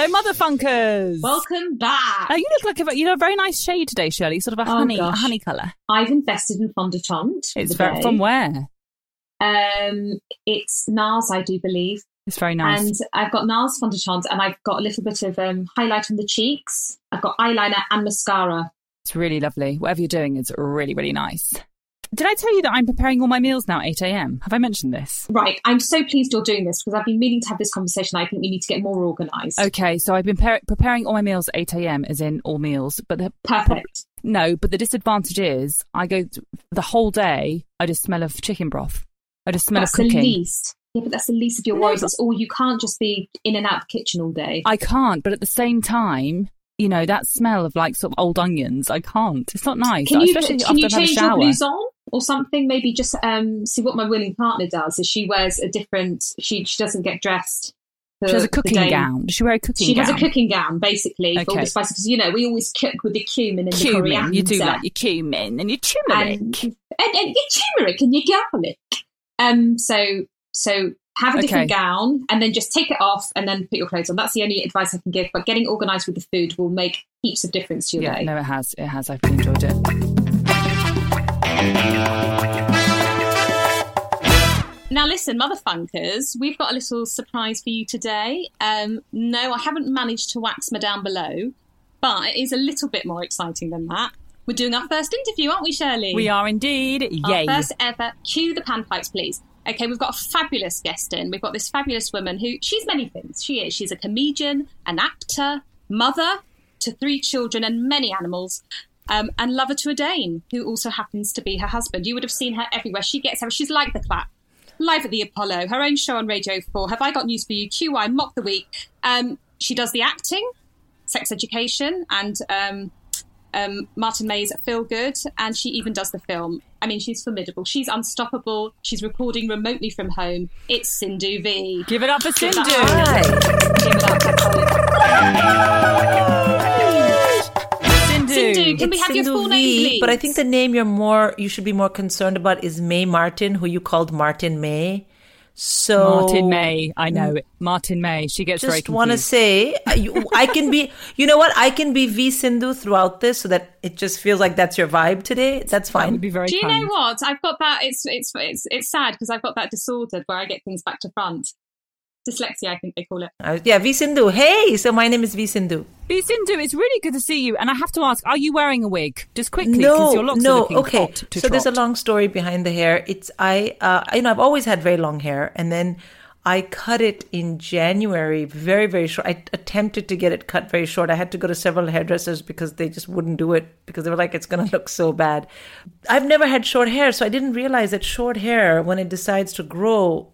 Hello, Mother Funkers. Welcome back. Oh, you look like a, you know a very nice shade today, Shirley. Sort of a Oh, honey, a honey colour. I've invested in fondant. It's very, from where? Um, it's NARS, I do believe. It's very nice. And I've got NARS fondant and I've got a little bit of um, highlight on the cheeks. I've got eyeliner and mascara. It's really lovely. Whatever you're doing, it's really, really nice. Did I tell you that I'm preparing all my meals now at 8 a.m.? Have I mentioned this? Right, I'm so pleased you're doing this because I've been meaning to have this conversation. I think we need to get more organised. Okay, so I've been par- preparing all my meals at 8 a.m. as in all meals. But the Perfect. no, but the disadvantage is I go th- the whole day. I just smell of chicken broth. I just smell That's of the least. Yeah, but that's the least of your worries. It's all you can't just be in and out of the kitchen all day. I can't, but at the same time, you know that smell of like sort of old onions. I can't. It's not nice, Can you especially can after you I've change your shower. blouson or something? Maybe just um, see what my willing partner does. Is she wears a different. She she doesn't get dressed. for She has a cooking gown. Does she wear a cooking She gown? has a cooking gown, basically, for all the spices. Because you know we always cook with the cumin and the coriander. You do like your cumin and your turmeric. and, and, and your turmeric and your garlic. Um, so so have a different Okay. gown and then just take it off and then put your clothes on. That's the only advice I can give. But getting organised with the food will make heaps of difference to your yeah, day. no, it has. It has. I've enjoyed it. Now, listen, Mother Funkers, we've got a little surprise for you today. Um, no, I haven't managed to wax Madame Below, but it is a little bit more exciting than that. We're doing our first interview, aren't we, Shirley? We are indeed. Our Yay! first ever. Cue the panpipes, please. Okay, we've got a fabulous guest in. We've got this fabulous woman who she's many things. She is. She's a comedian, an actor, mother to three children and many animals, um, and lover to a Dane, who also happens to be her husband. You would have seen her everywhere. She gets her, She's like the clap. Live at the Apollo, her own show on Radio 4. Have I got news for you? QI, Mock the Week. Um, she does the acting, sex education, and um, um, Martin Mae's Feel Good, and she even does the film. I mean, she's formidable. She's unstoppable. She's recording remotely from home. It's Sindhu Vee. Give it up for Give Sindhu. Give it up for Sindhu. Sindhu, can we It's have your full Vee, name, please? But I think the name you're more you should be more concerned about is Mae Martin, who you called Martin Mae. So Martin Mae. I know it. Martin Mae. She gets very Just want to confused. say, uh, you, I can be. You know what? I can be Vee Sindhu throughout this, so that it just feels like that's your vibe today. That's That fine. would be very Do you kind. know what? I've got that. It's it's it's it's sad because I've got that disordered where I get things back to front. Dyslexia, I think they call it. Uh, yeah, Vee Sindhu. Hey, so my name is Vee Sindhu. Vee Sindhu, it's really good to see you. And I have to ask, are you wearing a wig? Just quickly, because No, your locks are no. looking Okay, hot to so there's a long story behind the hair. It's I, uh, you know, I've always had very long hair, and then I cut it in January, very very short. I attempted to get it cut very short. I had to go to several hairdressers because they just wouldn't do it because they were like, it's going to look so bad. I've never had short hair, so I didn't realize that short hair, when it decides to grow,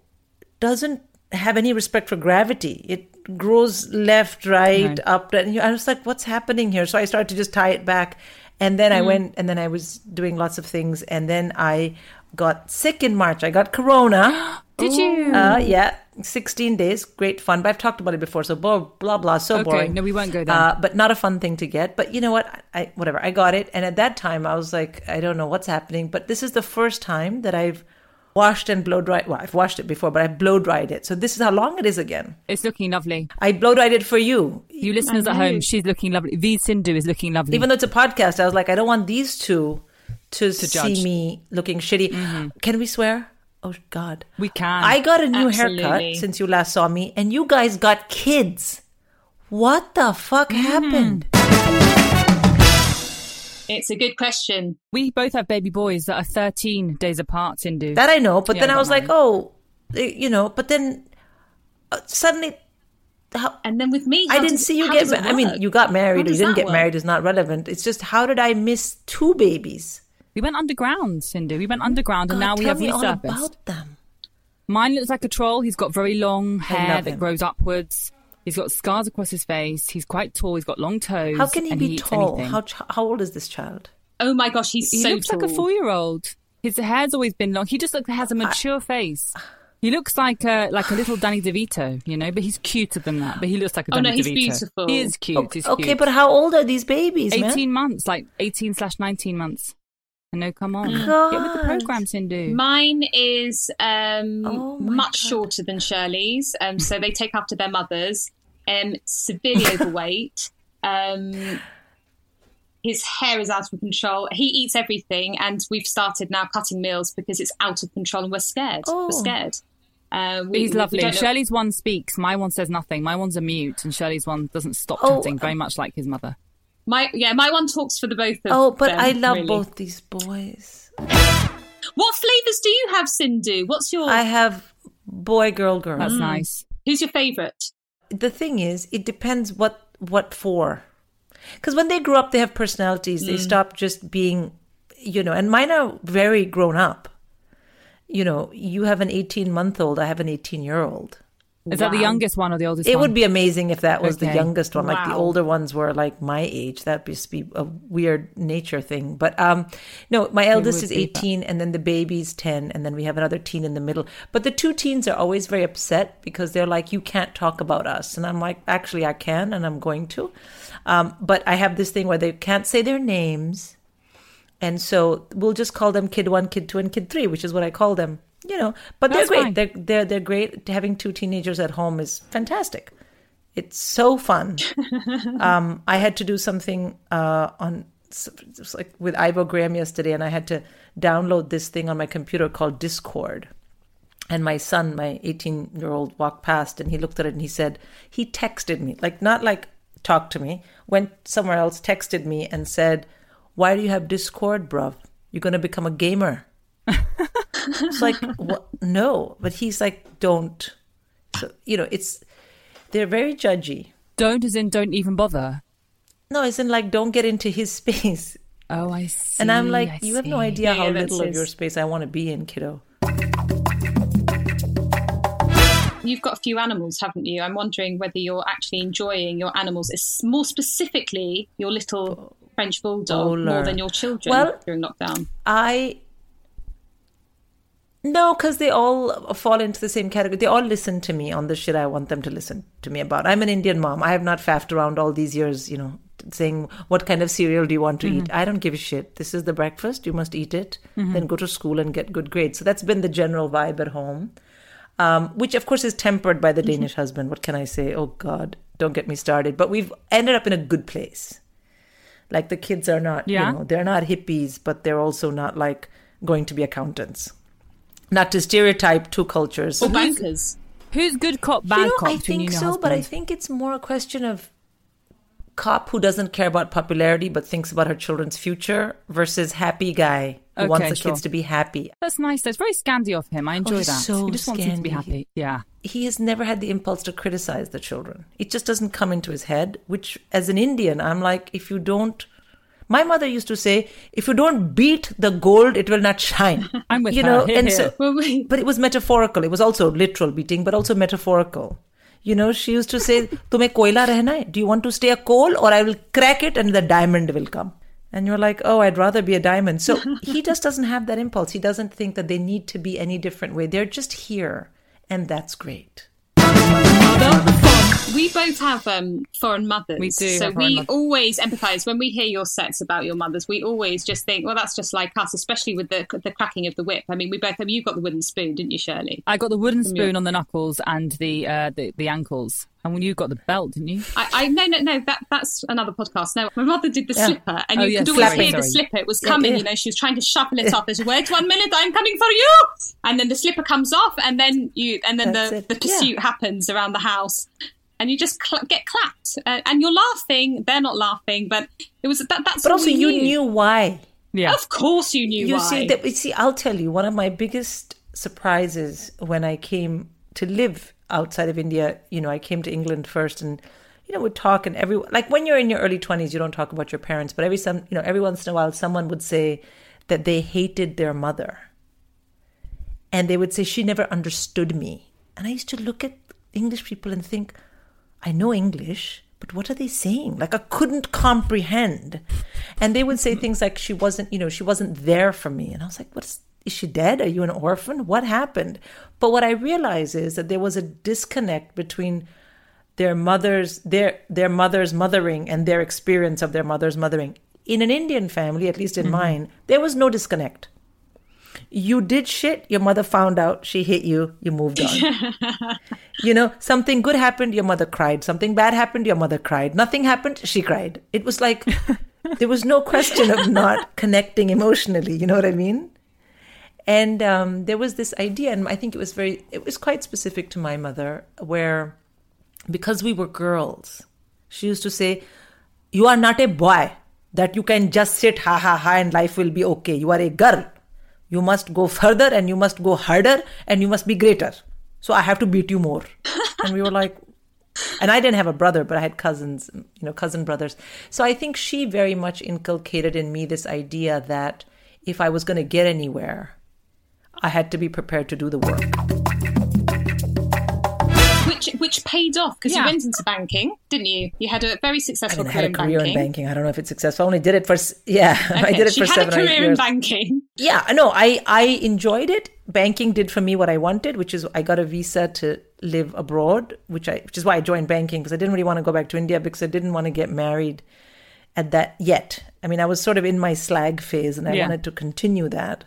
doesn't have any respect for gravity. It grows left, right, No. up. And I was like, what's happening here? So I started to just tie it back. And then I went, and then I was doing lots of things. And then I got sick in March. I got corona. Did you? Uh, yeah, 16 days. Great fun. But I've talked about it before. So blah, blah, blah. So Okay, boring. no, we won't go there. Uh, but not a fun thing to get. But you know what? I, whatever. I got it. And at that time, I was like, I don't know what's happening. But this is the first time that I've washed and blow dried. Well, I've washed it before, but I blow dried it. So this is how long it is again. It's looking lovely. I blow dried it for you. You listeners at home, she's looking lovely. Vee Sindhu is looking lovely. Even though it's a podcast, I was like, I don't want these two to, judge. see me looking shitty. Mm-hmm. Can we swear? Oh God, We can. I got a new Absolutely. haircut since you last saw me, and you guys got kids. What the fuck mm-hmm. happened? It's a good question. we both have baby boys that are 13 days apart, Sindhu. That I know, but Yeah, then I got was like, oh, you know, but then uh, suddenly. How, And then with me, I didn't does- see you get. Ma- I mean, you got married or you didn't get work? married is not relevant. It's just how did I miss two babies? we went underground, Sindhu. We went underground and now we tell have me all resurfaced. about them. Mine looks like a troll. He's got very long hair that grows upwards. He's got scars across his face. He's quite tall. He's got long toes. How can he be eats tall? How ch- how old is this child? Oh my gosh, he's He so looks tall. like a four-year-old. His hair's always been long. He just looks, has a mature face. He looks like a like a little Danny DeVito, you know, but he's cuter than that. But he looks like a Oh, Danny no, he's DeVito. beautiful. He is cute. He's okay, cute. but how old are these babies, man? eighteen months, like eighteen slash nineteen months. I know. Come on, God. get with the program, Sindhu. Mine is um, Oh much God. shorter than Shirley's, um, so they take after their mothers. Um, severely overweight. Um, his hair is out of control. He eats everything, and we've started now cutting meals because it's out of control, and we're scared. Oh. We're scared. Uh, we, He's lovely. don't know- Shirley's one speaks. My one says nothing. My one's a mute, and Shirley's one doesn't stop Oh, chatting. Very much like his mother. My yeah, my one talks for the both of Oh, but them, I love really. both these boys. What flavors do you have, Sindhu? What's your I have boy, girl, girl. That's nice. who's your favourite? The thing is, it depends what what for. Because when they grow up, they have personalities. Mm. They stop just being, you know. And mine are very grown up. You know, you have an eighteen month old. I have an eighteen year old. Is that the youngest one or the oldest It one? would be amazing if that was the youngest one. Like the older ones were like my age. That'd just be a weird nature thing. But um, no, my eldest is eighteen, and then the baby's ten, and then we have another teen in the middle. But the two teens are always very upset because they're like, "You can't talk about us," and I'm like, "Actually, I can, and I'm going to." Um, but I have this thing where they can't say their names, and so we'll just call them Kid One, Kid Two, and Kid Three, which is what I call them. You know, but they're great. fine. They're they're they're great. Having two teenagers at home is fantastic. It's so fun. um, I had to do something uh, on like with Ivo Graham yesterday, and I had to download this thing on my computer called Discord. And my son, my 18 year old, walked past and he looked at it and he said, he texted me, like not like talk to me, went somewhere else, texted me and said, Why do you have Discord, bruv? You're going to become a gamer. It's like, what? no. But he's like, Don't. So, you know, it's, they're very judgy. Don't as in don't even bother. No, it's in like, don't get into his space. Oh, I see. And I'm like, I you have no idea Yeah, how yeah, that's little of his- your space I want to be in, kiddo. You've got a few animals, haven't you? I'm wondering whether you're actually enjoying your animals, es- more specifically your little oh, French bulldog, Bowler. more than your children Well- during lockdown. I no, because they all fall into the same category. They all listen to me on the shit I want them to listen to me about. I'm an Indian mom. I have not faffed around all these years, you know, saying what kind of cereal do you want to eat. Mm-hmm. I don't give a shit. This is the breakfast. You must eat it. Mm-hmm. Then go to school and get good grades. So that's been the general vibe at home. Um, which of course is tempered by the mm-hmm. Danish husband. What can I say? Oh God, don't get me started. But we've ended up in a good place. Like the kids are not, Yeah. you know, they're not hippies, but they're also not like going to be accountants. Not to stereotype two cultures. Or bankers. Who's good cop, You bad know, cop I think and your so, but I think it's more a question of cop who doesn't care about popularity but thinks about her children's future versus happy guy who Okay, wants the sure. kids to be happy. That's nice. That's very Scandi of him. I oh, enjoy he's that. so he just wants them to be happy. Yeah. he has never had the impulse to criticize the children. It just doesn't come into his head, which as an Indian, I'm like, if you don't my mother used to say, if you don't beat the gold, it will not shine. I'm with you her. know, Here, and here. so but it was metaphorical. It was also literal beating, but also metaphorical. You know, she used to say, "Tumhe koila rehna hai? Do you want to stay a coal, or I will crack it and the diamond will come?" And you're like, "Oh, I'd rather be a diamond." So he just doesn't have that impulse. He doesn't think that they need to be any different way. They're just here, and that's great. We both have um, foreign mothers. We do So we mothers. always empathise. When we hear your sets about your mothers, we always just think, well, that's just like us, especially with the the cracking of the whip. I mean, we both have, you got the wooden spoon, didn't you, Shirley? I got the wooden your- spoon on the knuckles and the uh, the, the ankles. And when you got the belt, didn't you? I, I no no no that that's another podcast. No, my mother did the Yeah. slipper, and Oh, you yeah, could always sorry, hear the slipper. It was coming. yeah. You know, she was trying to shuffle it off. As wait one minute, I'm coming for you, and then the slipper comes off, and then you and then That's the it. the pursuit happens around the house. And you just cl- get clapped, uh, and you're laughing. They're not laughing, but it was that. That's But all also, we you knew why. Yeah. Of course, you knew you why. see that see i'll tell you one of my biggest surprises when i came to live outside of india you know i came to england first and you know would talk and every like when you're in your early 20s you don't talk about your parents but every some you know every once in a while someone would say that they hated their mother and they would say she never understood me and i used to look at english people and think I know English, but what are they saying? Like I couldn't comprehend. And they would say mm-hmm. things like she wasn't, you know, she wasn't there for me. And I was like, what is is she dead? Are you an orphan? What happened? But what I realized is that there was a disconnect between their mother's their their mother's mothering and their experience of their mother's mothering. In an Indian family, at least in mm-hmm. mine, there was no disconnect. You did shit, your mother found out, she hit you, you moved on. you know, something good happened, your mother cried. Something bad happened, your mother cried. Nothing happened, she cried. It was like there was no question of not connecting emotionally, you know what I mean? And um, there was this idea, and I think it was very, it was quite specific to my mother, where because we were girls, she used to say, You are not a boy that you can just sit ha ha ha and life will be okay. You are a girl. You must go further and you must go harder and you must be greater. So I have to beat you more. and we were like, and I didn't have a brother, but I had cousins, you know, cousin brothers. So I think she very much inculcated in me this idea that if I was going to get anywhere, I had to be prepared to do the work. Which which paid off because Yeah. you went into banking, didn't you? You had a very I successful mean, I career, had a career in banking. in banking. I don't know if it's successful. I only did it for yeah. I Okay, did it she for had seven a or eight career in banking. Yeah, no, I I enjoyed it. Banking did for me what I wanted, which is I got a visa to live abroad, which I which is why I joined banking because I didn't really want to go back to India because I didn't want to get married at that yet. I mean, I was sort of in my slag phase and I Yeah. wanted to continue that,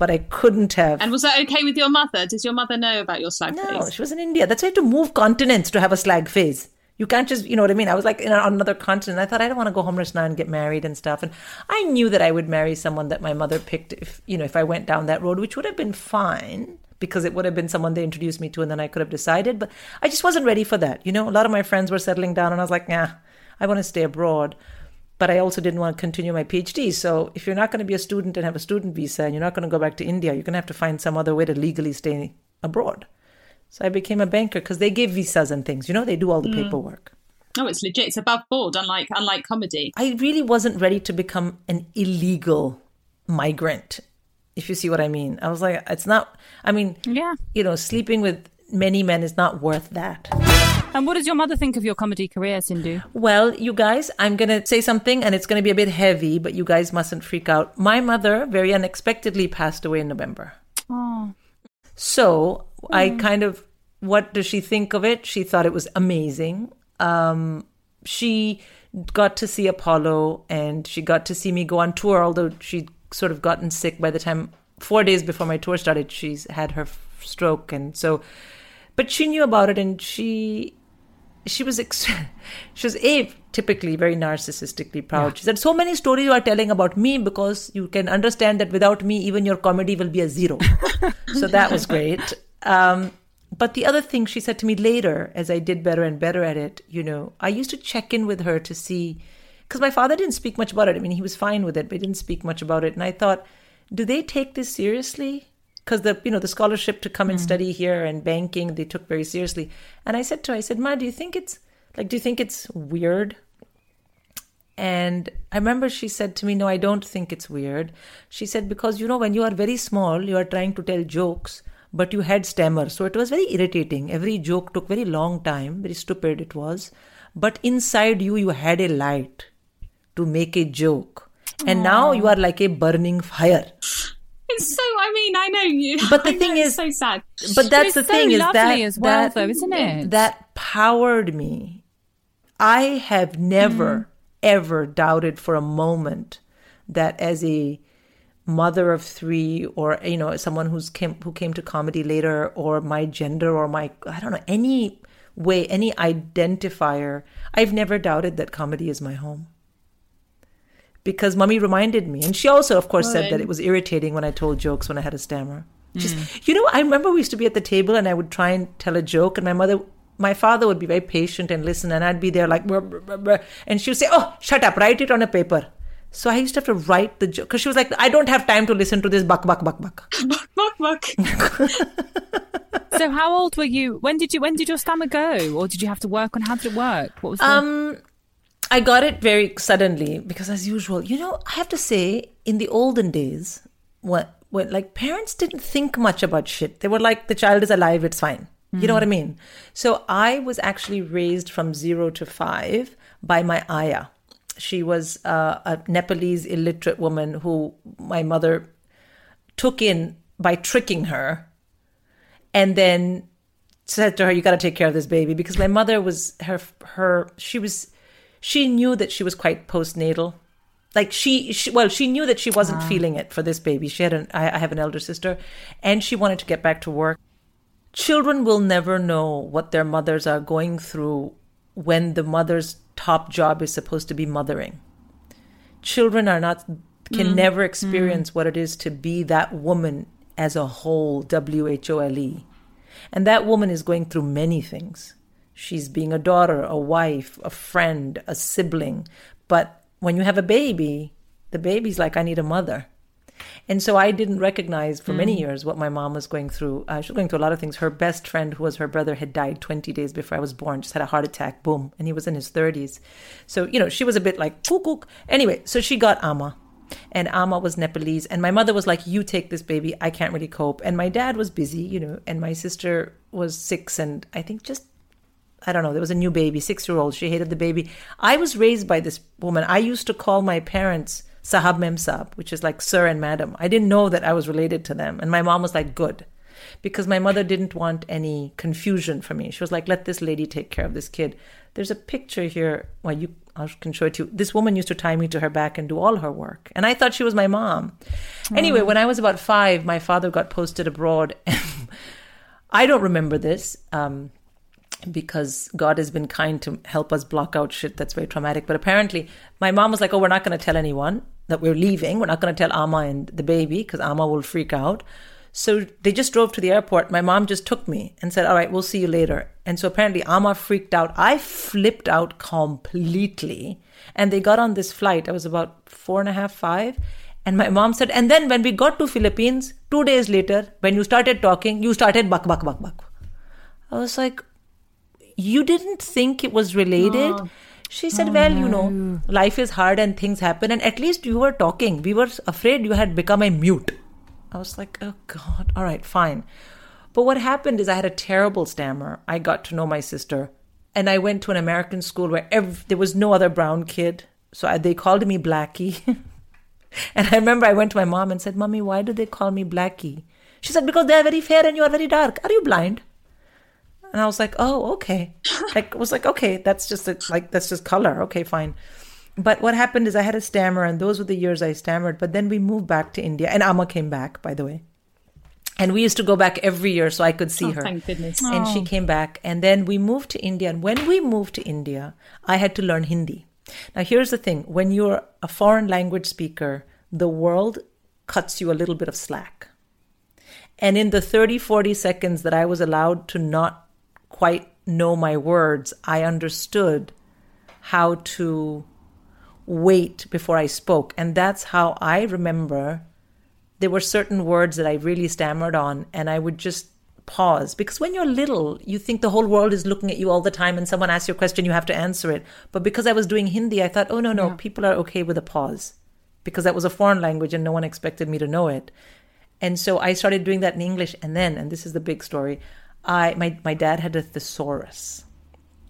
but I couldn't have. And was that okay with your mother? Does your mother know about your slag no, phase? she was in India. That's why you have to move continents to have a slag phase. You can't just, you know what I mean? I was like in, on another continent. I thought I don't want to go homeless now and get married and stuff. And I knew that I would marry someone that my mother picked if, you know, if I went down that road, which would have been fine because it would have been someone they introduced me to and then I could have decided. But I just wasn't ready for that. You know, a lot of my friends were settling down and I was like, nah, I want to stay abroad. But I also didn't want to continue my PhD. So if you're not going to be a student and have a student visa and you're not going to go back to India, you're going to have to find some other way to legally stay abroad. So I became a banker because they give visas and things. You know, they do all the mm. paperwork. Oh, it's legit. It's above board, unlike unlike comedy. I really wasn't ready to become an illegal migrant, if you see what I mean. I was like, it's not, I mean, Yeah. you know, sleeping with many men is not worth that. And what does your mother think of your comedy career, Sindhu? Well, you guys, I'm going to say something and it's going to be a bit heavy, but you guys mustn't freak out. My mother very unexpectedly passed away in November. Oh. So I kind of, what does she think of it? She thought it was amazing. Um, she got to see Apollo and she got to see me go on tour, although she'd sort of gotten sick by the time, four days before my tour started, she's had her stroke. And so, but she knew about it and she, she was ex- she was a typically very narcissistically proud. She said, "So many stories you are telling about me because you can understand that without me, even your comedy will be a zero. so that was great. Um, but the other thing she said to me later, as I did better and better at it, you know, I used to check in with her to see, because my father didn't speak much about it. I mean, he was fine with it, but he didn't speak much about it. And I thought, do they take this seriously? Because the you know the scholarship to come and hmm. study here and banking they took very seriously. And I said to her, I said, Ma, do you think it's like, do you think it's weird? And I remember she said to me, No, I don't think it's weird. She said, Because you know, when you are very small, you are trying to tell jokes, but you had stammer. So it was very irritating. Every joke took very long time, very stupid it was. But inside you, you had a light to make a joke. And now you are like a burning fire. It's so. I mean, I know you. But the I thing it's is- so sad. But that's the so thing is that as well, that, though, isn't it? That powered me. I have never Mm. ever doubted for a moment that as a mother of three or you know someone who's came who came to comedy later or my gender or my I don't know any way any identifier I've never doubted that comedy is my home because mummy reminded me and she also of course said that it was irritating when i told jokes when i had a stammer just you know i remember we used to be at the table and i would try and tell a joke and my mother my father would be very patient and listen and i'd be there like and she would say oh shut up write it on a paper so i used to have to write the joke because she was like i don't have time to listen to this buck, buck buck buck buck Buck, buck. So how old were you? When did you when did your stammer go? Or did you have to work on how did it work? What was the Um, I got it very suddenly because, as usual, you know, I have to say, in the olden days, what when like parents didn't think much about shit. They were like, the child is alive, it's fine. You know what I mean? So I was actually raised from zero to five by my ayah. She was uh, a Nepalese illiterate woman who my mother took in by tricking her and then said to her you got to take care of this baby because my mother was her her she was she knew that she was quite postnatal. Like she, she well she knew that she wasn't ah. feeling it for this baby. She had an I, I have an elder sister and she wanted to get back to work. Children will never know what their mothers are going through when the mother's top job is supposed to be mothering. Children are not can mm. never mm. experience what it is to be that woman as a whole w-h-o-l-e and that woman is going through many things she's being a daughter a wife a friend a sibling but when you have a baby the baby's like i need a mother and so I didn't recognize for many years what my mom was going through. Uh, she was going through a lot of things. Her best friend, who was her brother, had died 20 days before I was born, just had a heart attack, boom. And he was in his 30s. So, you know, she was a bit like, kook, kook. Anyway, so she got Amma. And Amma was Nepalese. And my mother was like, You take this baby. I can't really cope. And my dad was busy, you know, and my sister was six and I think just I don't know, there was a new baby, six year old. She hated the baby. I was raised by this woman. I used to call my parents Sahab Mem Sahab, which is like sir and madam. I didn't know that I was related to them. And my mom was like, good. Because my mother didn't want any confusion for me. She was like, let this lady take care of this kid. There's a picture here. Well, you I can show it to you. This woman used to tie me to her back and do all her work. And I thought she was my mom. Anyway, when I was about five, my father got posted abroad. I don't remember this. Um, because God has been kind to help us block out shit that's very traumatic. But apparently, my mom was like, "Oh, we're not going to tell anyone that we're leaving. We're not going to tell Amma and the baby because Amma will freak out." So they just drove to the airport. My mom just took me and said, "All right, we'll see you later." And so apparently, Amma freaked out. I flipped out completely. And they got on this flight. I was about four and a half, five. And my mom said, and then when we got to Philippines, two days later, when you started talking, you started buck, buck, buck, buck. I was like, you didn't think it was related? She said well you know oh, life is hard and things happen. And at least you were talking. We were afraid you had become a mute. I was like oh god. All right fine. But what happened is i had a terrible stammer. I got to know my sister. And i went to an american school where ev- there was no other brown kid. So I, they called me blackie. And i remember i went to my mom and said mommy why do they call me blackie? She said because they're very fair and you are very dark. Are you blind and I was like, oh, okay. Like, was like, okay, that's just a, like that's just color. Okay, fine. But what happened is I had a stammer, and those were the years I stammered. But then we moved back to India, and Amma came back, by the way. And we used to go back every year so I could see Oh, her. thank goodness. And she oh. came back, and then we moved to India. And when we moved to India, I had to learn Hindi. Now, here's the thing: when you're a foreign language speaker, the world cuts you a little bit of slack. And in the 30, 40 seconds that I was allowed to not quite know my words, I understood how to wait before I spoke. And that's how I remember there were certain words that I really stammered on, and I would just pause. Because when you're little, you think the whole world is looking at you all the time, and someone asks you a question, you have to answer it. But because I was doing Hindi, I thought, oh, no, no, people are okay with a pause. Because that was a foreign language and no one expected me to know it. And so I started doing that in English. And then, and this is the big story, I my, my dad had a thesaurus.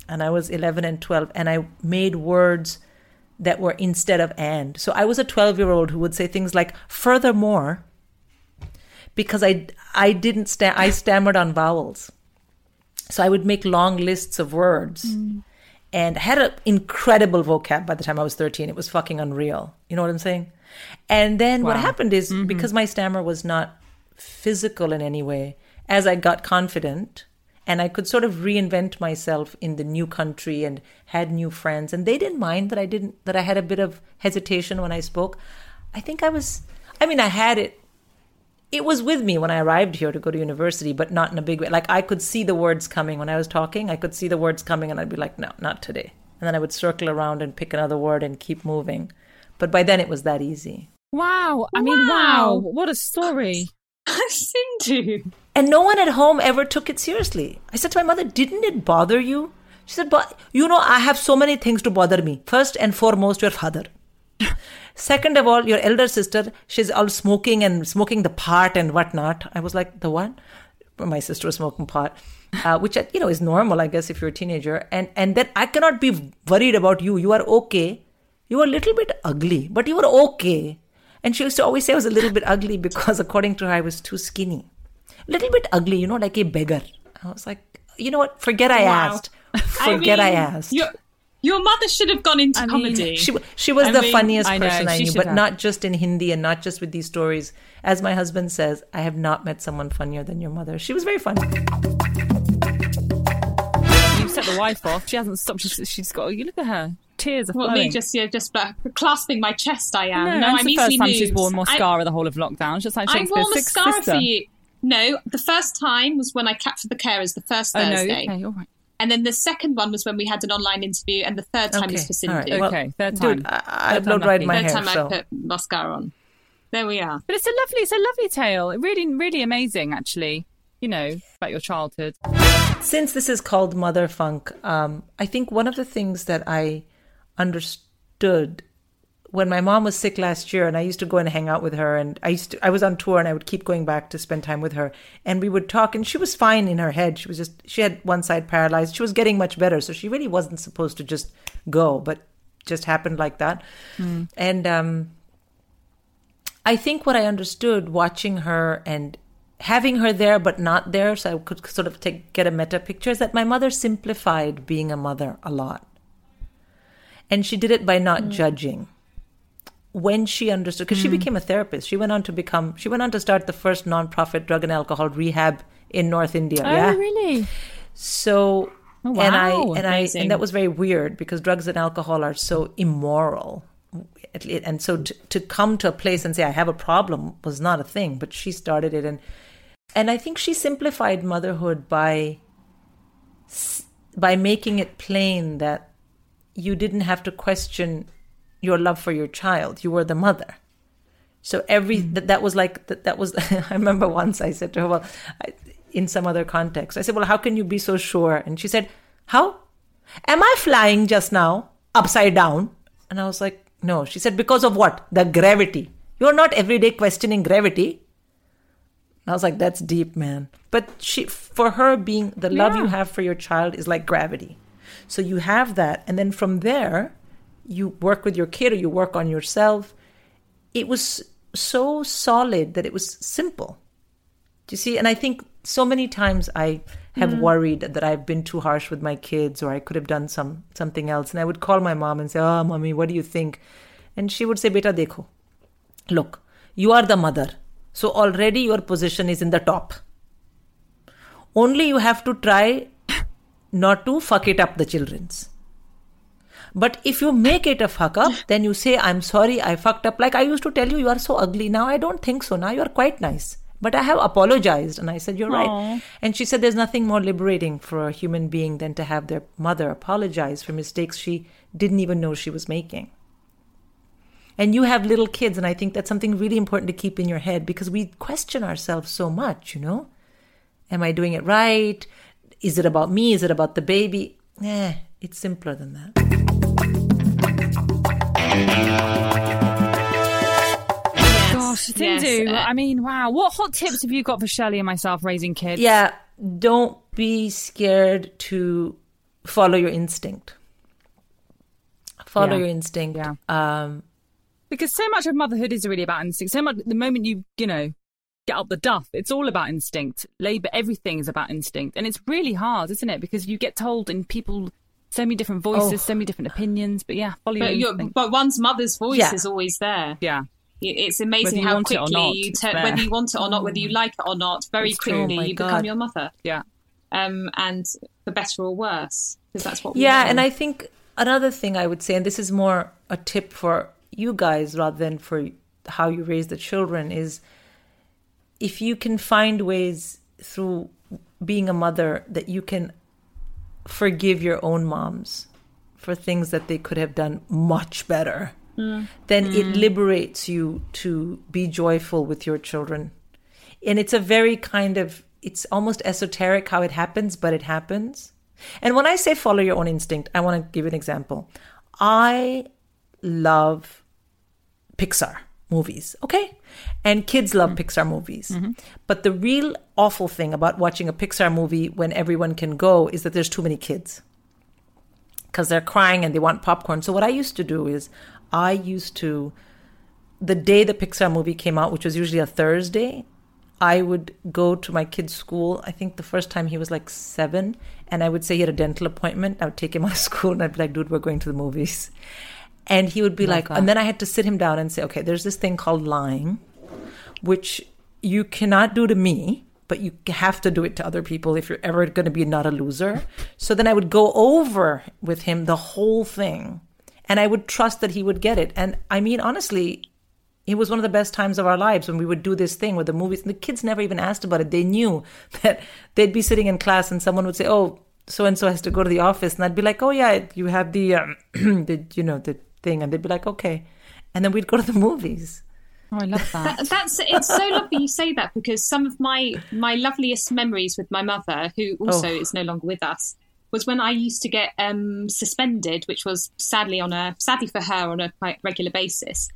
And I was 11 and 12, and I made words that were instead of and. So I was a 12 year old who would say things like, furthermore, because I, I didn't, sta- I stammered on vowels. So I would make long lists of words mm. and I had an incredible vocab by the time I was 13. It was fucking unreal. You know what I'm saying? And then what happened is mm-hmm. because my stammer was not physical in any way, as I got confident and I could sort of reinvent myself in the new country and had new friends and they didn't mind that I didn't that I had a bit of hesitation when I spoke. I think I was I mean I had it it was with me when I arrived here to go to university, but not in a big way. Like I could see the words coming when I was talking. I could see the words coming, and I'd be like, "No, not today." And then I would circle around and pick another word and keep moving. But by then, it was that easy. Wow. I mean, wow. Wow. What a story. And no one at home ever took it seriously. I said to my mother, "Didn't it bother you?" She said, "But you know, I have so many things to bother me. First and foremost, your father." Second of all, your elder sister, she's all smoking and smoking the pot and whatnot. I was like, the what? My sister was smoking pot, uh, which you know is normal, I guess, if you're a teenager. And and then I cannot be worried about you. You are okay. You are a little bit ugly, but you are okay. And she used to always say I was a little bit ugly because, according to her, I was too skinny. A little bit ugly, you know, like a beggar. I was like, you know what? Forget I Wow. asked. Forget I, mean, asked. Your mother should have gone into I mean, comedy. She she was I the mean, funniest I know, person I knew, but have. not just in Hindi and not just with these stories. As my husband says, I have not met someone funnier than your mother. She was very funny. You set the wife off. She hasn't stopped. She's, she's got. You look at her. Tears are What flowing. me just yeah, just uh, clasping my chest. I am. no, no, I'm the first easily time she's moved. worn I- mascara the whole of lockdown. Just like I Shakespeare's wore sixth mascara sister. for you. No, the first time was when I captured the carers the first Oh no. Thursday, Okay. All right. and then the second one was when we had an online interview, and the third time was for all right. Sindhu. Well, Okay, third time. Dude, I, I Third blow time dried my Third hair. time so. I put mascara on. There we are. But it's a lovely, it's a lovely tale. Really, really amazing, actually. You know about your childhood. Since this is called Mother Funk, um, I think one of the things that I understood when my mom was sick last year, and I used to go and hang out with her, and I used to, I was on tour, and I would keep going back to spend time with her, and we would talk, and she was fine in her head. She was just she had one side paralyzed. She was getting much better, so she really wasn't supposed to just go, but just happened like that, and um, I think what I understood watching her and having her there but not there, so I could sort of take, get a meta picture, is that my mother simplified being a mother a lot. And she did it by not hmm. judging. When she understood, because she hmm. became a therapist, she went on to become, she went on to start the first nonprofit drug and alcohol rehab in North India. Oh, yeah. Oh, really? So Oh, and I wow. and I Amazing. and that was very weird because drugs and alcohol are so immoral. And so to, to come to a place and say I have a problem was not a thing, but she started it and and I think she simplified motherhood by s- by making it plain that you didn't have to question your love for your child. You were the mother. So every mm. that, that was like that, that was I remember once I said to her, well, I, in some other context, I said, well, how can you be so sure? And she said, how? Am I flying just now upside down? And I was like, no. She said, because of what? The gravity. You're not every day questioning gravity. I was like, that's deep, man. But she, for her, being the love you have for your child is like gravity. So you have that, and then from there, you work with your kid or you work on yourself. It was so solid that it was simple. Do you see? And I think so many times I have mm-hmm. worried that I've been too harsh with my kids or I could have done some something else. And I would call my mom and say, Oh, mommy, what do you think? And she would say, Beta, dekho. Look, you are the mother. So already your position is in the top. Only you have to try not to fuck it up the children's. But if you make it a fuck up, then you say, I'm sorry, I fucked up. Like I used to tell you, you are so ugly. Now I don't think so. Now you are quite nice. But I have apologized. And I said, You're right. And she said, There's nothing more liberating for a human being than to have their mother apologize for mistakes she didn't even know she was making. And you have little kids, and I think that's something really important to keep in your head because we question ourselves so much, you know? Am I doing it right? Is it about me? Is it about the baby? Eh, it's simpler than that. Gosh, Yes, Sindhu. uh, I mean, wow. What hot tips have you got for Shelley and myself raising kids? Yeah, don't be scared to follow your instinct. Follow Yeah. your instinct. Yeah. Um, Because so much of motherhood is really about instinct. So much, the moment you, you know, get up the duff, it's all about instinct. Labour, everything is about instinct. And it's really hard, isn't it? Because you get told and people, so many different voices, Oh. so many different opinions. But yeah, follow But, your instinct. but one's mother's voice Yeah. is always there. yeah. It's amazing how want it or quickly not, you turn, whether you want it or not, whether you like it or not, very It's quickly Oh you God. become your mother, Yeah. um, and for better or worse, because that's what. We yeah, know. and I think another thing I would say, and this is more a tip for you guys rather than for how you raise the children, is if you can find ways through being a mother that you can forgive your own moms for things that they could have done much better, mm. then it mm. liberates you to be joyful with your children. And it's a very kind of, it's almost esoteric how it happens, but it happens. And when I say follow your own instinct, I want to give an example. I love Pixar movies, okay? And kids love mm-hmm. Pixar movies. Mm-hmm. But the real awful thing about watching a Pixar movie when everyone can go is that there's too many kids because they're crying and they want popcorn. So what I used to do is I used to the day the Pixar movie came out, which was usually a Thursday, I would go to my kid's school. I think the first time he was like seven, and I would say he had a dental appointment. I would take him out of school and I'd be like, dude, we're going to the movies. And he would be Love like, that. and then I had to sit him down and say, okay, there's this thing called lying, which you cannot do to me, but you have to do it to other people if you're ever going to be not a loser. So then I would go over with him the whole thing and I would trust that he would get it. And I mean, honestly, it was one of the best times of our lives when we would do this thing with the movies. And the kids never even asked about it. They knew that they'd be sitting in class and someone would say, "Oh, so and so has to go to the office," and I'd be like, "Oh yeah, you have the, um, the you know, the thing," and they'd be like, "Okay," and then we'd go to the movies. Oh, I love that. That- that's it's so lovely you say that because some of my my loveliest memories with my mother, who also Oh. is no longer with us, was when I used to get um, suspended, which was sadly on a sadly for her on a quite regular basis.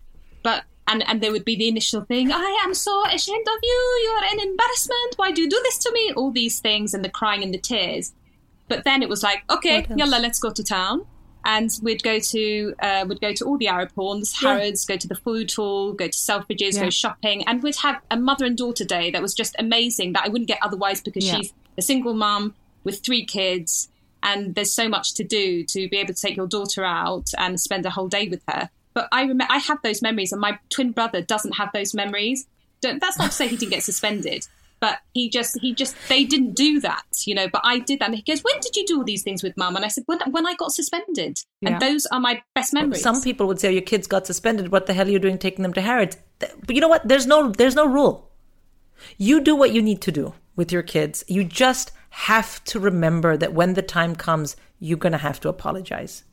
But and and there would be the initial thing, I am so ashamed of you. You are an embarrassment. Why do you do this to me? All these things and the crying and the tears. But then it was like, okay, What else? yalla, let's go to town. And we'd go to uh, we'd go to all the Arab Yeah. Harrods, go to the food hall, go to Selfridges, Yeah. go shopping, and we'd have a mother and daughter day that was just amazing that I wouldn't get otherwise because Yeah. she's a single mum with three kids, and there's so much to do to be able to take your daughter out and spend a whole day with her. But I remember I have those memories, and my twin brother doesn't have those memories. Don't, that's not to say he didn't get suspended, but he just he just they didn't do that, you know. But I did that, and he goes, "When did you do all these things with mum?" And I said, "When when I got suspended." Yeah. And those are my best memories. Some people would say, oh, "Your kids got suspended. What the hell are you doing taking them to Harrods?" But you know what? There's no there's no rule. You do what you need to do with your kids. You just have to remember that when the time comes, you're gonna have to apologize.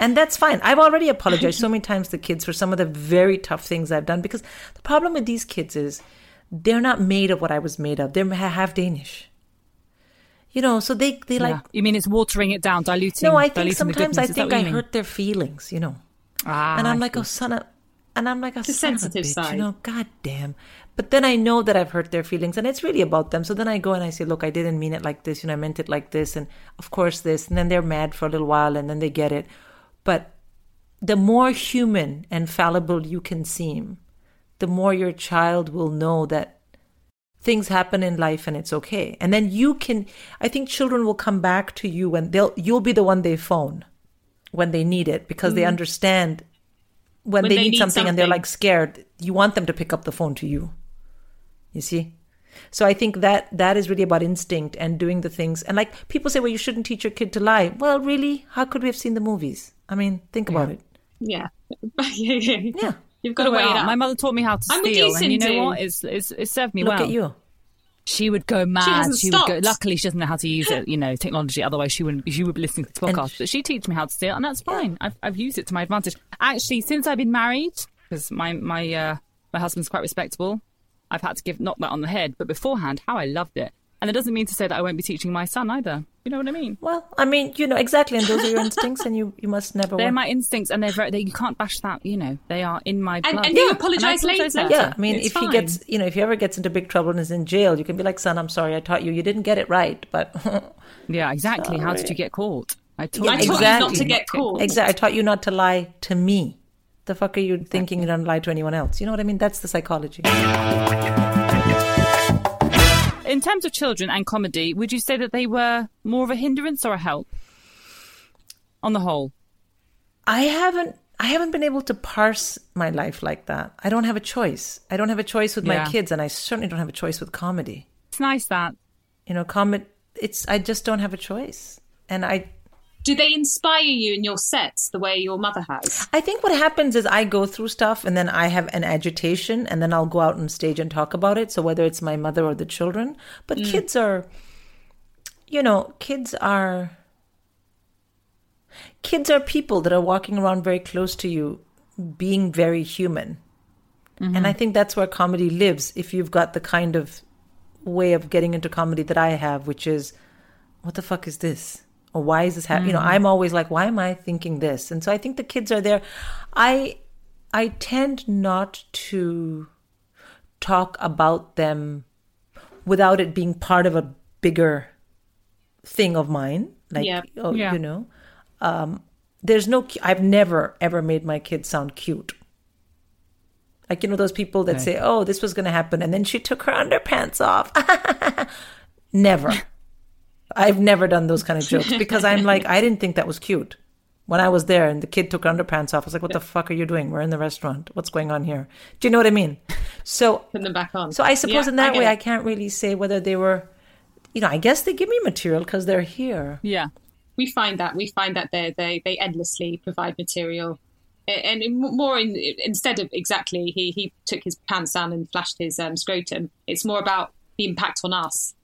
And that's fine. I've already apologized so many times to kids for some of the very tough things I've done because the problem with these kids is they're not made of what I was made of. They're half Danish. You know, so they they like. You mean it's watering it down, diluting? no, I think sometimes I goodness. Is that think I mean? hurt their feelings, you know. Ah, and I'm like, oh, son of, and I'm like, oh, The son of a sensitive bitch, side. you know, god damn. But then I know that I've hurt their feelings, and it's really about them. So then I go and I say, look, I didn't mean it like this, you know, I meant it like this, and of course this, and then they're mad for a little while, and then they get it. But the more human and fallible you can seem, the more your child will know that things happen in life and it's okay. And then you can I think children will come back to you when they'll you'll be the one they phone when they need it because they mm-hmm. understand when, When they, they need, need something, and they're like scared, you want them to pick up the phone to you. You see? So I think that that is really about instinct and doing the things. And like people say, well, you shouldn't teach your kid to lie. Well, really? How could we have seen the movies? I mean, think about it. yeah, yeah, yeah. Yeah. You've got to weigh it up. My mother taught me how to I'm with steal, you, and you know Sindhu. what? It's, it's it served me Look well. at you. She would go mad. hasn't She, would go. Luckily, she doesn't know how to use it. You know, technology. Otherwise, she wouldn't. She would be listening to the podcast. sh- but she teach me how to steal, and that's fine. I've I've used it to my advantage. Actually, since I've been married, because my my uh, my husband's quite respectable, I've had to give knock that on the head. But beforehand, how I loved it. And it doesn't mean to say that I won't be teaching my son either. You know what I mean? Well, I mean, you know, exactly. And those are your instincts, and you, you must never. They're work- my instincts, and they're very. They, you can't bash that. You know, they are in my blood. And- and you Yeah. apologise And I apologise later. Yeah, I mean, It's if fine. he gets, you know, if he ever gets into big trouble and is in jail, you can be like, "Son, I'm sorry, I taught you. You didn't get it right, but yeah, exactly. How did you get caught? I taught Yeah, I you taught exactly. you not to get caught. exactly, I taught you not to lie to me. The fuck are you thinking you don't lie to anyone else? You know what I mean? That's the psychology. In terms of children and comedy, would you say that they were more of a hindrance or a help? On the whole, I haven't. I haven't been able to parse my life like that. I don't have a choice. I don't have a choice with Yeah. my kids, and I certainly don't have a choice with comedy. it's nice that You know, comedy. It's. I just don't have a choice, and I Do they inspire you in your sets the way your mother has? I think what happens is I go through stuff and then I have an agitation and then I'll go out on stage and talk about it. So whether it's my mother or the children, but mm. kids are, you know, kids are, kids are people that are walking around very close to you, being very human. And mm-hmm. I think that's where comedy lives. If you've got the kind of way of getting into comedy that I have, which is, what the fuck is this? Or why is this happening? You know, I'm always like, why am I thinking this? And so I think the kids are there. I I tend not to talk about them without it being part of a bigger thing of mine. Like, Yeah. oh, Yeah. you know, um, there's no. I've never ever made my kids sound cute Like, you know, those people that say, oh, this was going to happen. And then she took her underpants off. never. I've never done those kind of jokes because I'm like, I didn't think that was cute. When I was there and the kid took her underpants off, I was like, what the fuck are you doing? We're in the restaurant. What's going on here? Do you know what I mean? So, Put them back on. so I suppose Yeah, in that get way, it. I can't really say whether they were, you know, I guess they give me material because they're here. Yeah. we find that we find that they they they endlessly provide material, and more in, instead of exactly he he took his pants down and flashed his um, scrotum. It's more about the impact on us,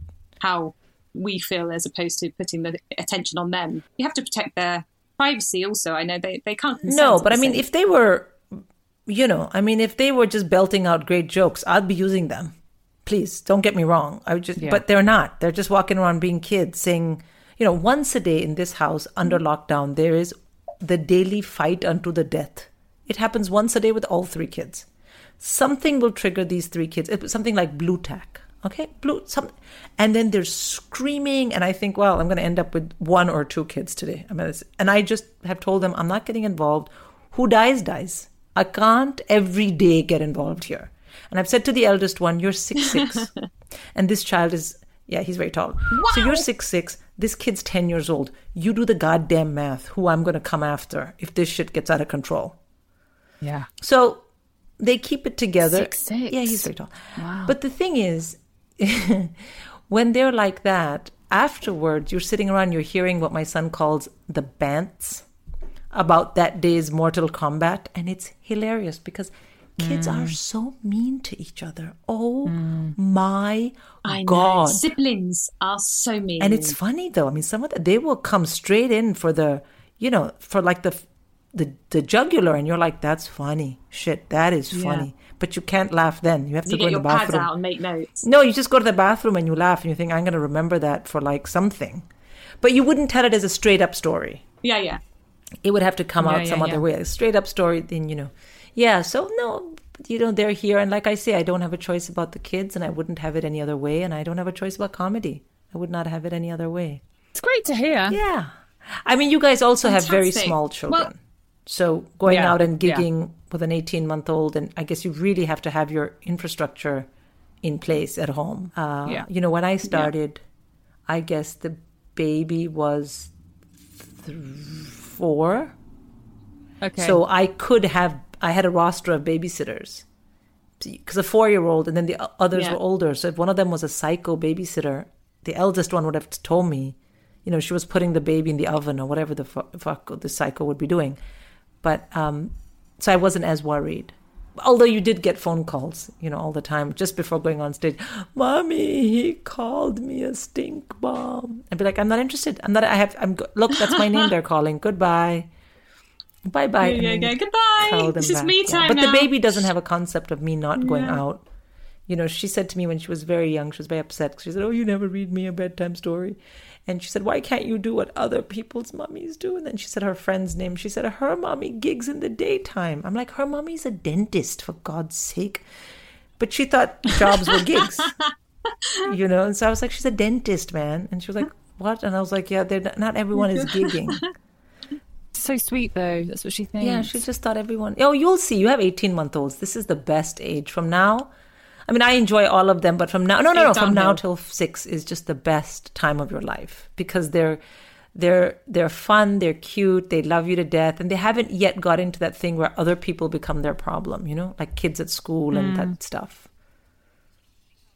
how we feel as opposed to putting the attention on them. You have to protect their privacy. Also, I know they they can't. No, but I mean, if they were, you know, I mean, if they were just belting out great jokes, I'd be using them. Please don't get me wrong. I would just, Yeah. but they're not. They're just walking around being kids, saying, you know, once a day in this house under lockdown, there is the daily fight unto the death. It happens once a day with all three kids. Something will trigger these three kids. It was something like Blu Tack. Okay, blue some, and then they're screaming, and I think, well, I'm going to end up with one or two kids today. I mean, and I just have told them I'm not getting involved. Who dies dies. I can't every day get involved here. And I've said to the eldest one, "You're six six, and this child is yeah, he's very tall. So you're six six. This kid's ten years old. You do the goddamn math. Who I'm going to come after if this shit gets out of control? Yeah. So they keep it together. Six, six. Yeah, he's very tall. Wow. But the thing is, when they're like that, afterwards you're sitting around, you're hearing what my son calls the bants about that day's Mortal Kombat, and it's hilarious because kids Mm. are so mean to each other. Oh my I know. god! siblings are so mean, And it's funny though. I mean, some of the, they will come straight in for the, you know, for like the, the the jugular, and you're like, that's funny. Shit, that is funny. But you can't laugh then. You have to you go get in the bathroom. out and make notes. No, you just go to the bathroom and you laugh, and you think, I'm going to remember that for like something. But you wouldn't tell it as a straight up story. Yeah, yeah. It would have to come Yeah, out some yeah, other way. A straight up story, then you know. Yeah. So no, you know, they're here, and like I say, I don't have a choice about the kids, and I wouldn't have it any other way, and I don't have a choice about comedy. I would not have it any other way. It's great to hear. Yeah. I mean, you guys also have very Fantastic. small Well- children. So going Yeah, out and yeah. gigging with an 18 month old, and I guess you really have to have your infrastructure in place at home. Uh, Yeah. You know, when I started, I guess the baby was th- four. Okay. So I could have, I had a roster of babysitters because a four year old and then the others Yeah. were older. So if one of them was a psycho babysitter, the eldest one would have told me, you know, she was putting the baby in the oven or whatever the fu- fuck the psycho would be doing. But um, so I wasn't as worried. Although you did get phone calls, you know, all the time just before going on stage. Mommy, he called me a stink bomb. I'd be like, I'm not interested. I'm not. I have. I'm. go- Look, that's my name. They're calling. Goodbye. Bye bye. Yeah, yeah, yeah. Goodbye. This is me time But now. the baby doesn't have a concept of me not going out. You know, she said to me when she was very young, she was very upset. She said, "Oh, you never read me a bedtime story," and she said, "Why can't you do what other people's mummies do?" And then she said her friend's name. She said, "Her mommy gigs in the daytime." I'm like, "Her mommy's a dentist, for God's sake," but she thought jobs were gigs. you know, and so I was like, "She's a dentist, man," and she was like, "What?" And I was like, "Yeah, they're not, not everyone is gigging." so sweet though. That's what she thinks. Yeah, she just thought everyone. Oh, you'll see. You have 18 month olds. This is the best age. From now, I mean, I enjoy all of them, but from now, no, no, no, It's from now till six is just the best time of your life because they're. They're they're fun, they're cute, they love you to death, and they haven't yet got into that thing where other people become their problem, you know, like kids at school and that mm. stuff.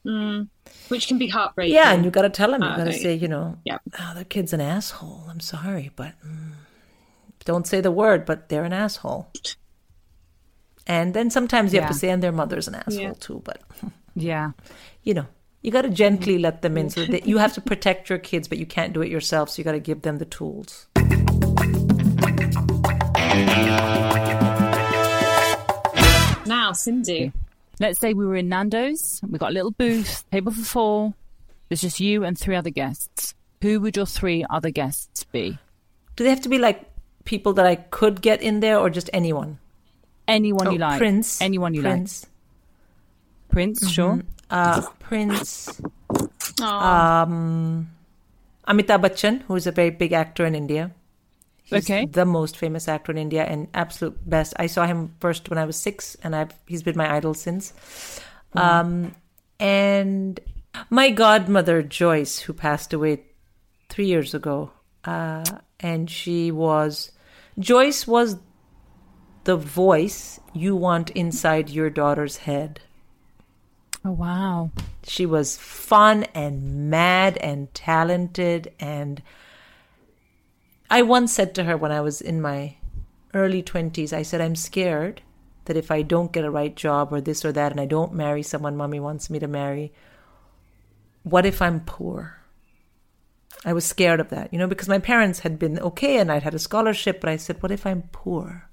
Mm. which can be heartbreaking. Yeah, and you got to tell them, you got to uh, say, you know, Yep. oh, their kid's an asshole. I'm sorry, but mm, don't say the word, but they're an asshole. And then sometimes you have to Yeah. say, and their mother's an asshole Yeah. too. But Yeah. you know, you got to gently let them in. So that you have to protect your kids, but you can't do it yourself. So you got to give them the tools. Now, Sindhu. Let's say we were in Nando's. We got a little booth, table for four. There's just you and three other guests. Who would your three other guests be? Do they have to be like people that I could get in there, or just anyone? Anyone Oh, you like. Prince. Anyone you Prince. like. Prince, sure. Uh, Prince. Aw. Um, Amitabh Bachchan, who's a very big actor in India. He's Okay. the most famous actor in India and absolute best. I saw him first when I was six, and I've he's been my idol since. Um, and my godmother Joyce, who passed away three years ago, uh, and she was Joyce was the voice you want inside your daughter's head. Oh wow. She was fun and mad and talented. And I once said to her when I was in my early 20s, I said, I'm scared that if I don't get a right job or this or that and I don't marry someone mommy wants me to marry, what if I'm poor? I was scared of that, you know, because my parents had been okay and I'd had a scholarship, but I said, what if I'm poor?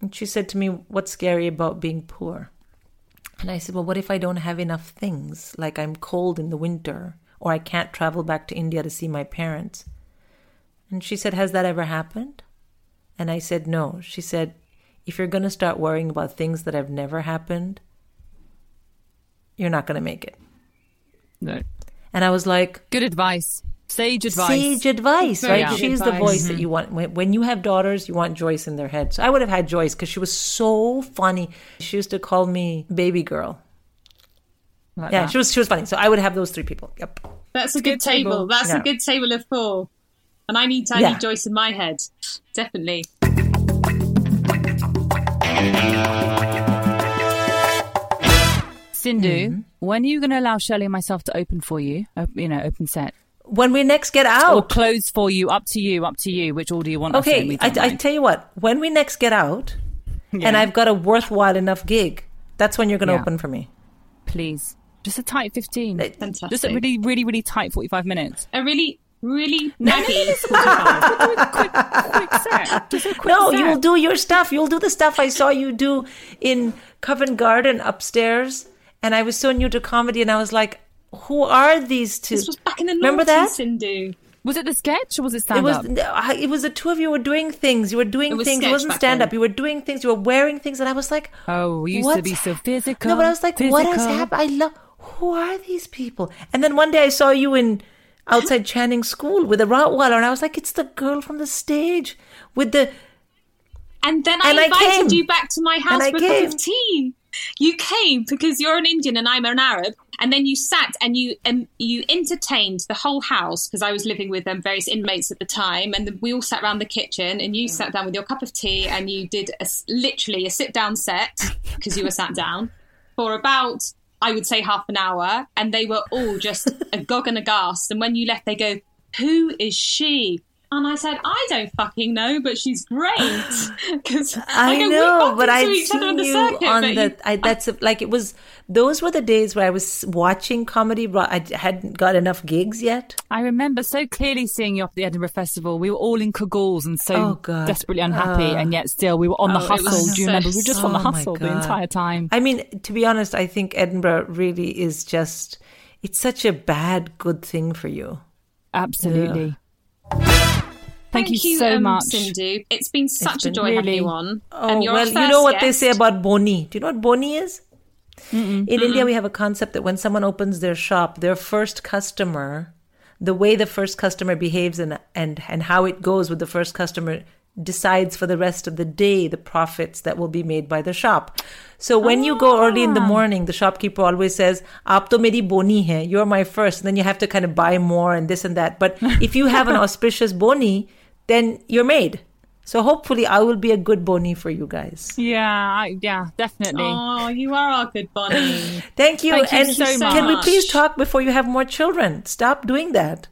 And she said to me, What's scary about being poor? And I said, Well, what if I don't have enough things? Like I'm cold in the winter, or I can't travel back to India to see my parents. And she said, Has that ever happened? And I said, No. She said, If you're going to start worrying about things that have never happened, you're not going to make it. No. And I was like, Good advice. Sage advice. Sage advice, right? good She's the advice. voice that you want. When, when you have daughters, you want Joyce in their head. So I would have had Joyce because she was so funny. She used to call me baby girl. Like Yeah, that. she was she was funny. So I would have those three people. Yep. That's a Good good table. table. That's Yeah. a good table of four. And I need I Yeah. need Joyce in my head. Definitely. Sindhu, Mm-hmm. when are you going to allow Shirley and myself to open for you? Op- you know, open set. When we next get out. Or out. close for you. Up to you. Up to you. Which order you want us in? Okay, I, I tell you what. When we next get out, and I've got a worthwhile enough gig, that's when you're going to Yeah. open for me. Please. Just a tight 15. Fantastic. Just a really, really, really tight 45 minutes. a really, really naggy. quick, quick set. Just a quick No, set. you'll do your stuff. You'll do the stuff I saw you do in Covent Garden upstairs, and I was so new to comedy, and I was like, "Who are these two? This was back in the Remember noughties, that? Sindhu. Was it the sketch or was it It stand was up? I- it was the two of you were doing things. You were doing It things. It wasn't stand up. You were doing things. You were wearing things, and I was like, Oh, we used to be so physical. No, but I was like, "What has happened?" I love. Who are these people? And then one day I saw you in outside Channing School with a Rottweiler, and I was like, "It's the girl from the stage with the." And then I And I invited came. you back to my house I for a cup of tea. You came because you're an Indian and I'm an Arab, and then you sat and you um, you entertained the whole house because I was living with um, various inmates at the time, and we all sat around the kitchen, and you sat down with your cup of tea, and you did a literally a sit down set because you were sat down for about I would say half an hour, and they were all just agog and aghast. And when you left, they go, "Who is she?" And I said, I don't fucking know, but she's great. Because I go, know, but I've each other on seen the you circuit, on the. you- I, that's a, like it was. Those were the days where I was watching comedy. but I hadn't got enough gigs yet. I remember so clearly seeing you up at the Edinburgh Festival. We were all in cagoles and so Oh, desperately unhappy, Oh. and yet still we were on the Oh, it hustle. Do you so remember? We were just on the Oh, hustle the entire time. I mean, to be honest, I think Edinburgh really is just. It's such a bad good thing for you. Absolutely. Thank, Thank you so um, much. Sindhu. It's been such a been joy having you on. Oh well, you know what they say about boni. Do you know what boni is? In India, we have a concept that when someone opens their shop, their first customer, the way the first customer behaves and and and how it goes with the first customer decides for the rest of the day the profits that will be made by the shop. So when you go early in the ah. morning, the shopkeeper always says, "Aap to meri boni hai. You're my first. And then you have to kind of buy more and this and that. But if you have an auspicious boni, then you're made. So hopefully, I will be a good boni for you guys. Yeah, I, yeah, definitely. Oh, you are our good boni. Thank you. Thank you and so can we please talk before you have more children? Stop doing that.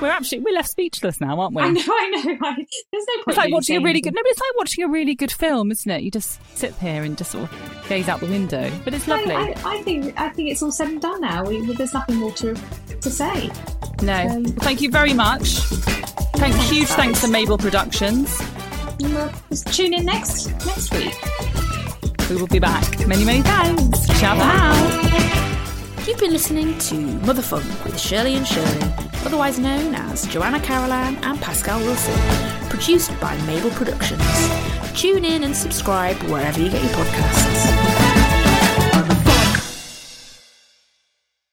We're actually we're left speechless now, aren't we? I know, I know. I, there's no point. It's like in watching a really good. No, but it's like watching a really good film, isn't it? You just sit there and just sort of gaze out the window. But it's lovely. I, I, I think I think it's all said and done now. We, there's nothing more to to say. no, Well, thank you very much. Thank, huge thanks to Mabel Productions. Just tune in next next week. We will be back. Many, many thanks. Ciao, ciao. You've been listening to Mother Funk with Shirley and Shirley, otherwise known as Joanna Carolan and Pascal Wilson, produced by Mabel Productions. Tune in and subscribe wherever you get your podcasts.